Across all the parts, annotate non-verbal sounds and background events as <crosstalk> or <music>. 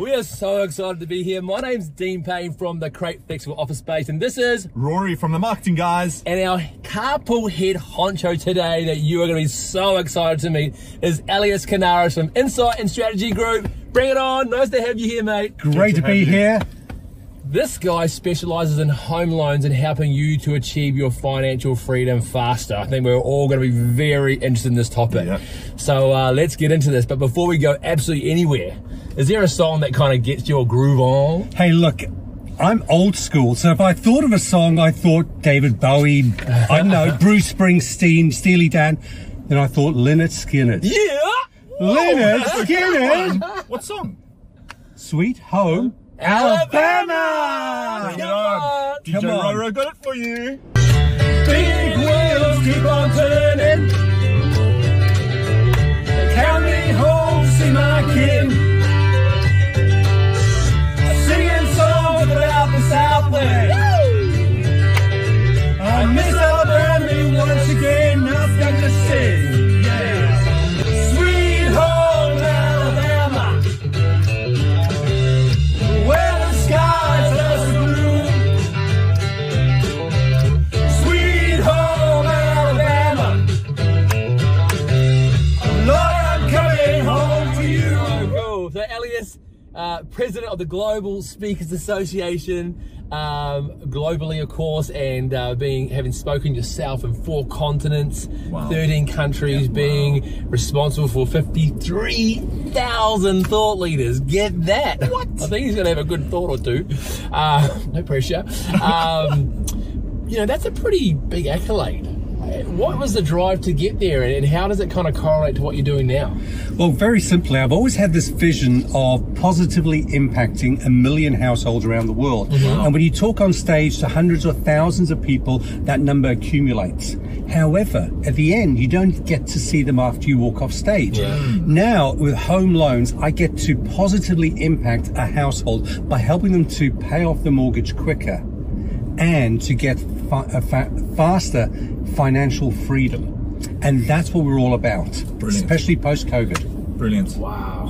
We are so excited to be here. My name's Dean Payne from the Crate Flexible Office Space, and this is Rory from the marketing guys. and our carpool head honcho today that you are going to be so excited to meet is Elias Canaris from Insight and Strategy Group. Bring it on! Nice to have you here, mate. Great to to be you. here. This guy specializes in home loans and helping you to achieve your financial freedom faster. I think we're all going to be very interested in this topic. Yeah. So uh, let's get into this. But before we go absolutely anywhere, is there a song that kind of gets your groove on? Hey, look, I'm old school, so if I thought of a song, I thought David Bowie, I don't know, <laughs> Bruce Springsteen, Steely Dan, then I thought Lynyrd Skynyrd. Yeah! Lynyrd oh, Skynyrd, What song? Sweet Home, Alabama! It Come on! DJ Come on. Got it for you. Big wheels keep on turning. Count me home, see my kin. The the Global Speakers Association, um, globally, of course, and uh, being having spoken yourself in four continents, Wow. 13 countries, being responsible for 53,000 thought leaders. Get that? <laughs> What? I think he's going to have a good thought or two. Uh, <laughs> no pressure. Um, <laughs> you know, that's a pretty big accolade. What was the drive to get there, and how does it kind of correlate to what you're doing now? Well, very simply, I've always had this vision of positively impacting a million households around the world. Mm-hmm. And when you talk on stage to hundreds or thousands of people, that number accumulates. However, at the end, you don't get to see them after you walk off stage. Mm. Now, with home loans, I get to positively impact a household by helping them to pay off the mortgage quicker and to get fa- a fa- faster financial freedom. And that's what we're all about, Brilliant. especially post COVID. Brilliant. Wow.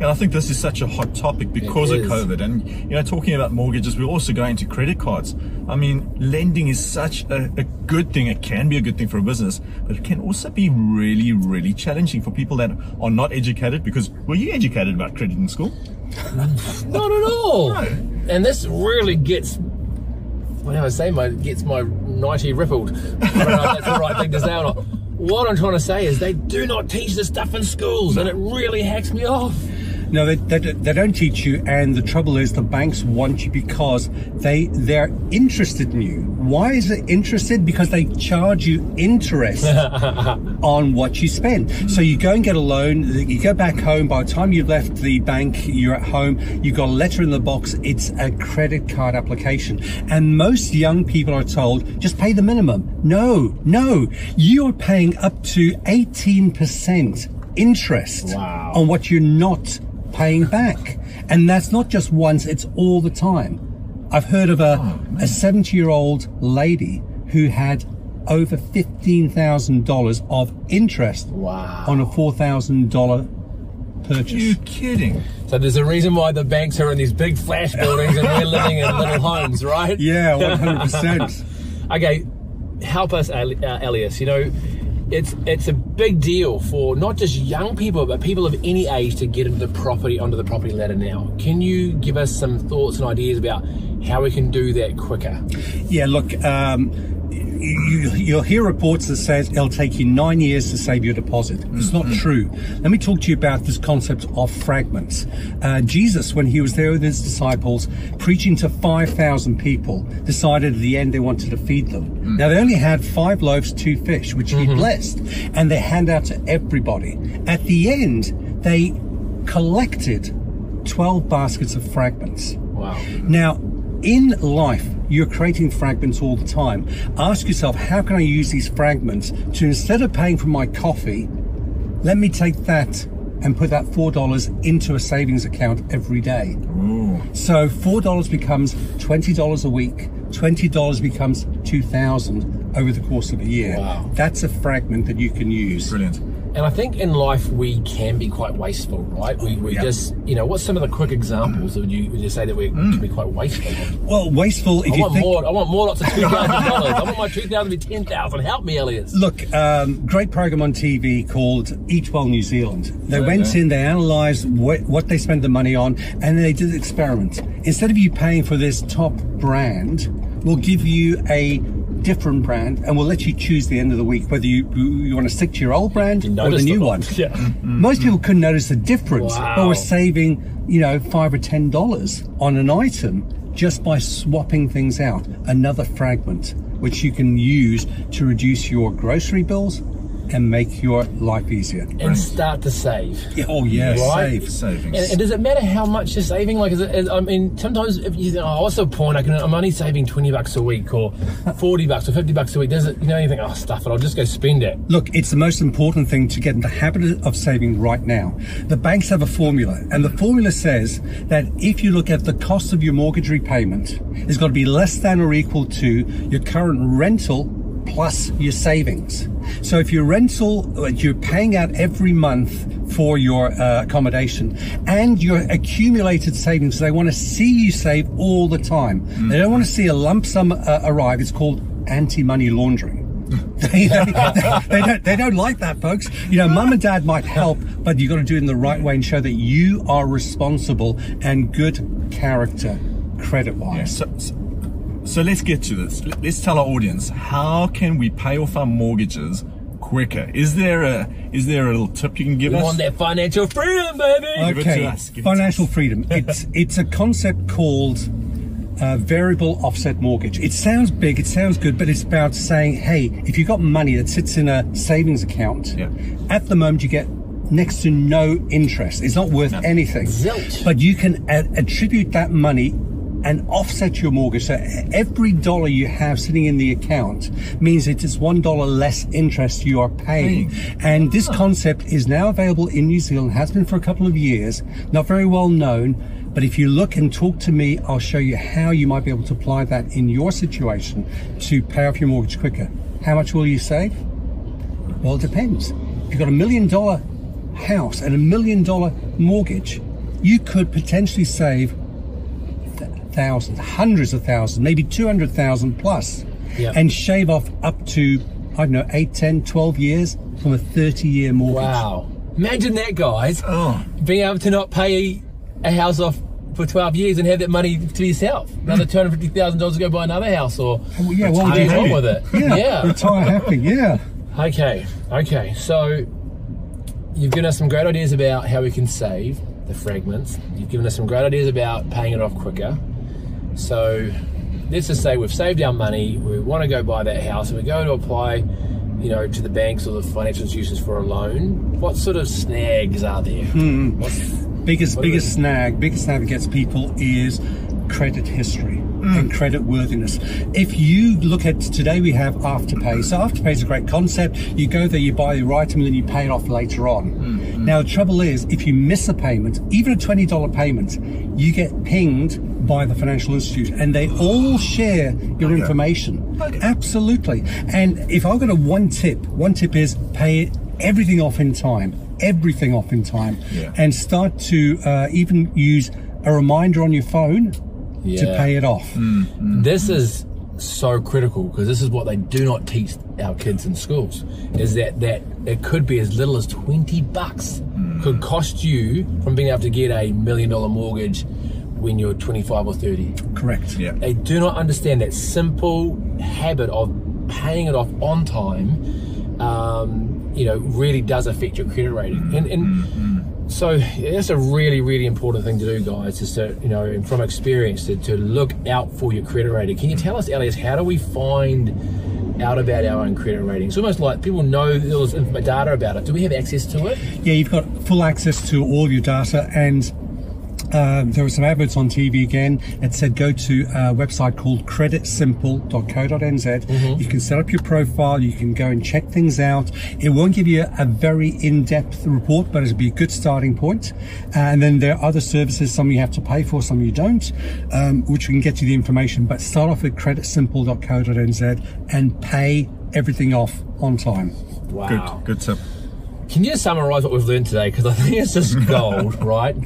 And I think this is such a hot topic because of. COVID. And, you know, talking about mortgages, we're also going to credit cards. I mean, lending is such a, a good thing. It can be a good thing for a business, but it can also be really, really challenging for people that are not educated because were you educated about credit in school? <laughs> Not at all. No. And this really gets, whatever I say, my gets my nighty rippled. I don't know if that's the right thing to say or not. What I'm trying to say is they do not teach this stuff in schools, and it really hacks me off. No, they, they, they don't teach you, and the trouble is the banks want you because they they're interested in you. Why is it interested? Because they charge you interest <laughs> on what you spend. So you go and get a loan, you go back home. By the time you've left the bank, you're at home. You've got a letter in the box. It's a credit card application, and most young people are told just pay the minimum. No, no, you are paying up to eighteen percent interest Wow. on what you're not paying back. And that's not just once, it's all the time. I've heard of a, a 70 year old lady who had over $15,000 of interest Wow. on a $4,000 purchase. you kidding? So there's a reason why the banks are in these big flash buildings and we're living in little homes, right? <laughs> yeah, 100%. <laughs> Okay, help us, Ali- uh, Elias. You know, it's it's a big deal for not just young people, but people of any age to get into the property onto the property ladder now. Can you give us some thoughts and ideas about how we can do that quicker? Yeah, look, um, you, you'll hear reports that says it'll take you nine years to save your deposit. It's not mm-hmm. true. Let me talk to you about this concept of fragments. Uh, Jesus, when he was there with his disciples, preaching to 5,000 people, decided at the end they wanted to feed them. Mm. Now, they only had five loaves, two fish, which he mm-hmm. blessed, and they hand out to everybody. At the end, they collected 12 baskets of fragments. Wow. Now, in life, you're creating fragments all the time. Ask yourself, how can I use these fragments to instead of paying for my coffee, let me take that and put that $4 into a savings account every day. So $4 becomes $20 a week, $20 becomes 2000 over the course of a year. Wow. That's a fragment that you can use. Brilliant. And I think in life we can be quite wasteful, right? We, we Yeah. just, you know, what's some of the quick examples would you would you say that we can be quite wasteful? Well, wasteful. If I you want think, more. I want more lots of two thousand dollars. I want my two thousand to be ten thousand. Help me, Elias. Look, um, great program on TV called Eat Well New Zealand. They went in, they analysed what, what they spend the money on, and they did an experiment. Instead of you paying for this top brand, we'll give you a different brand, and we'll let you choose the end of the week whether you you want to stick to your old brand or the new all. one. Yeah. Mm-hmm. Most people couldn't notice the difference, but Wow. we're saving, you know, five or ten dollars on an item just by swapping things out. Another fragment which you can use to reduce your grocery bills and make your life easier. And start to save. Yeah, oh yeah, Right. save. Savings. And, and does it matter how much you're saving? Like, is it, is, I mean, sometimes if you think, oh, what's the point? I can, I'm only saving 20 bucks a week or 40 bucks or 50 bucks a week. Does it, you know, you think, oh, stuff it, I'll just go spend it. Look, it's the most important thing to get in the habit of saving right now. The banks have a formula, and the formula says that if you look at the cost of your mortgage repayment, it's got to be less than or equal to your current rental plus your savings. So if your rental, uh, you're paying out every month for your uh, accommodation and your accumulated savings, they want to see you save all the time. They don't want to see a lump sum uh, arrive. It's called anti-money laundering. <laughs> they, they, they, don't, they don't like that, folks. You know, mum and dad might help, but you've got to do it in the right way and show that you are responsible and good character credit Yeah, wise. so, so, so let's get to this. Let- Let's tell our audience how can we pay off our mortgages quicker? Is there a is there a little tip you can give We us? want that financial freedom, baby. Give it to Okay, us, give it to financial freedom. <laughs> It's it's a concept called uh, variable offset mortgage. It sounds big, it sounds good, but it's about saying, hey, if you've got money that sits in a savings account, Yeah. at the moment you get next to no interest. It's not worth anything. Zilch. But you can a- attribute that money and offset your mortgage. So every dollar you have sitting in the account means it is one dollar less interest you are paying. And this concept is now available in New Zealand, has been for a couple of years, not very well known. But if you look and talk to me, I'll show you how you might be able to apply that in your situation to pay off your mortgage quicker. How much will you save? Well, it depends. If you've got a million dollar house and a million dollar mortgage, you could potentially save th- thousands, hundreds of thousands, maybe 200,000 plus, Yeah. and shave off up to, I don't know, 8, 10, 12 years from a 30 year mortgage. Wow. Imagine that, guys. Oh. Being able to not pay a house off for 12 years and have that money to yourself. Another hmm. $250,000 to go buy another house or Well, yeah, well, retire yeah. on with it. Yeah, yeah. retire happy, yeah. Okay, okay. So you've given us some great ideas about how we can save the fragments. You've given us some great ideas about paying it off quicker. So let's just say we've saved our money, we want to go buy that house, and we go to apply, you know, to the banks or the financial institutions for a loan. What sort of snags are there? Hmm, hmm. What's, biggest What biggest snag biggest snag that gets people is credit history Mm. and credit worthiness if you look at today we have afterpay. So afterpay is a great concept. You go there you buy your item and then you pay it off later on. Mm, mm. Now the trouble is if you miss a payment even a $20 payment you get pinged by the financial institute and they all share your Okay. information. Okay. absolutely. And if i've got a one tip one tip is pay everything off in time everything off in time Yeah. and start to uh, even use a reminder on your phone to pay it off. Mm, mm. This is so critical because this is what they do not teach our kids in schools is that that it could be as little as 20 bucks mm. could cost you from being able to get a million dollar mortgage when you're 25 or 30 Correct. Yeah. they do not understand that simple habit of paying it off on time um, you know really does affect your credit rating. And, and so that's a really really important thing to do guys is to you know from experience to, to look out for your credit rating. Can you tell us Elias how do we find out about our own credit rating it's almost like people know there's data about it. Do we have access to it? Yeah, you've got full access to all your data and um, there were some adverts on TV again. It said go to a website called creditsimple.co.nz. You can set up your profile. You can go and check things out. It won't give you a very in-depth report, but it'll be a good starting point. And then there are other services. Some you have to pay for, some you don't, um, which we can get you the information. But start off at creditsimple.co.nz and pay everything off on time. wow Good, good tip. Can you summarize what we've learned today? Because I think it's just <laughs> gold, right?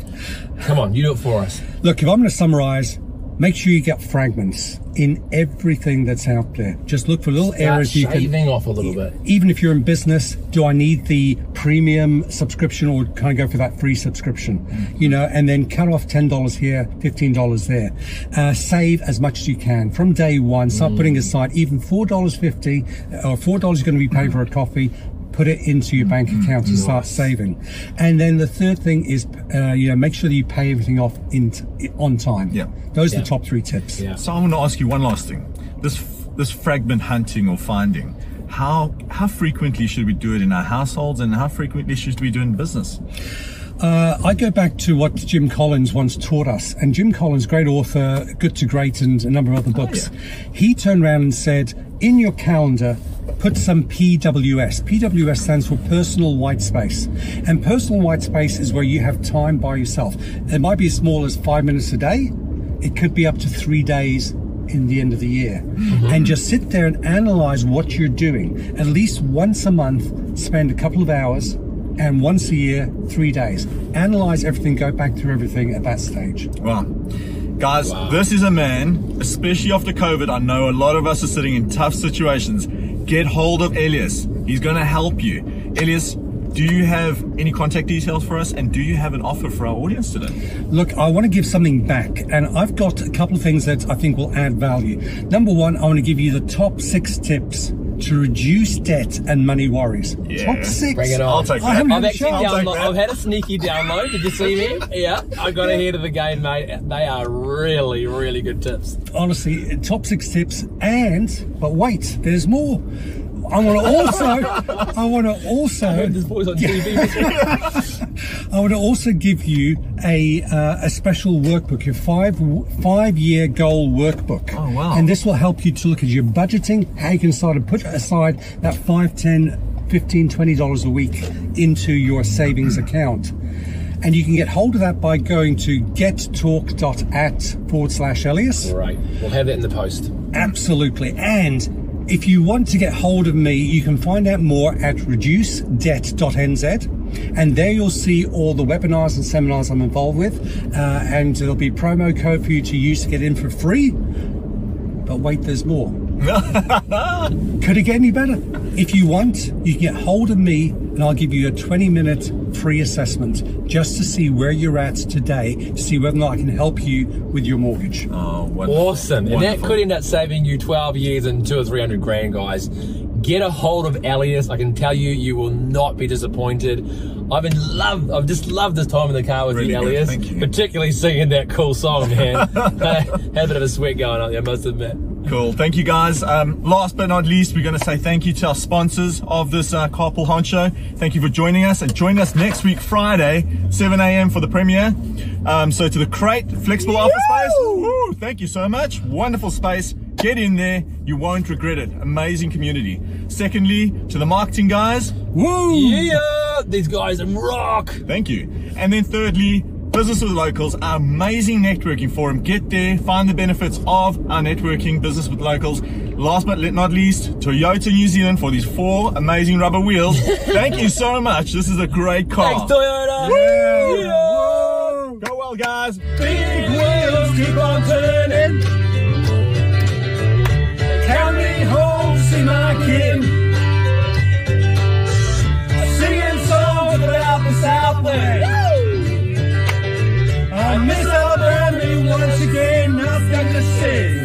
Come on, you do it for us. Look, if I'm going to summarize, make sure you get fragments in everything that's out there. Just look for little Start areas you shaving can. off a little bit. Even if you're in business, do I need the premium subscription or can I go for that free subscription? Mm-hmm. You know, and then cut off $10 here, $15 there. Uh, save as much as you can from day one. Start mm. putting aside even $4.50 uh, or $4 you're going to be paying for a mm. coffee. Put it into your bank account and start saving. And then the third thing is, uh, you know, make sure that you pay everything off in on time. Yeah. Those are Yeah. the top three tips. Yeah. So I want to ask you one last thing. This this fragment hunting or finding, how how frequently should we do it in our households, and how frequently should we do it in business? Uh, I go back to what Jim Collins once taught us, and Jim Collins, great author, Good to Great, and a number of other books. He turned around and said, "In your calendar, put some PWS. PWS stands for personal white space, and personal white space is where you have time by yourself. It might be as small as five minutes a day. It could be up to three days." In the end of the year, mm-hmm. and just sit there and analyze what you're doing. At least once a month, spend a couple of hours and once a year, three days. Analyze everything, go back through everything at that stage. wow guys, this is a man, especially after COVID. I know a lot of us are sitting in tough situations. Get hold of Elias. He's going to help you. Elias, do you have any contact details for us? And do you have an offer for our audience today? Look, I want to give something back, and I've got a couple of things that I think will add value. Number one, I want to give you the top six tips to reduce debt and money worries. Yeah. Top six. Bring it on. I'll take I that. haven't I've had a actually chance. I'll take download, that. I've had a sneaky download. Did you see me? Yeah, I got ahead of the game, mate. They are really, really good tips. honestly, top six tips, and but wait, there's more. I want to also, <laughs> I want to also, This boy's on <laughs> TV. <laughs> I to also give you a uh, a special workbook, your five five year goal workbook. Oh, wow. And this will help you to look at your budgeting, how you can start to put aside that five, ten, fifteen, twenty dollars a week into your savings <clears throat> account. And you can get hold of that by going to gettalk.at forward slash Elias. Right, we'll have that in the post. Absolutely. And if you want to get hold of me, you can find out more at reducedebt.nz. And there you'll see all the webinars and seminars I'm involved with. Uh, and there'll be promo code for you to use to get in for free. But wait, there's more. <laughs> Could it get any better? If you want, you can get hold of me and I'll give you a 20 minute free assessment just to see where you're at today, to see whether or not I can help you with your mortgage. Oh, wonderful. Awesome. And that could end up saving you 12 years and two or 300 grand, guys. Get a hold of Elias. I can tell you, you will not be disappointed. I've been love. I've just loved this time in the car with Really you. Elias. Thank you. Particularly singing that cool song, man. <laughs> Had a bit of a sweat going on there, I must admit. Cool. Thank you, guys. Um, last but not least, we're going to say thank you to our sponsors of this uh, Carpool Honcho. Thank you for joining us and join us next week, Friday, 7 a.m. for the premiere. Um, so to the Crate Flexible Office Space. Woo, thank you so much. Wonderful space. Get in there. You won't regret it. Amazing community. Secondly, to the marketing guys. Woo! Yeah, these guys are rock. Thank you. And then thirdly, Business with Locals, our amazing networking forum. Get there, find the benefits of our networking business with locals. Last but not least, Toyota New Zealand for these four amazing rubber wheels. <laughs> Thank you so much. This is a great car. Thanks, Toyota. Woo! Yeah. Go well, guys. Big wheels keep on turning. see my kid. Singing songs about the Southland. I miss Alabama once again, nothing to sing.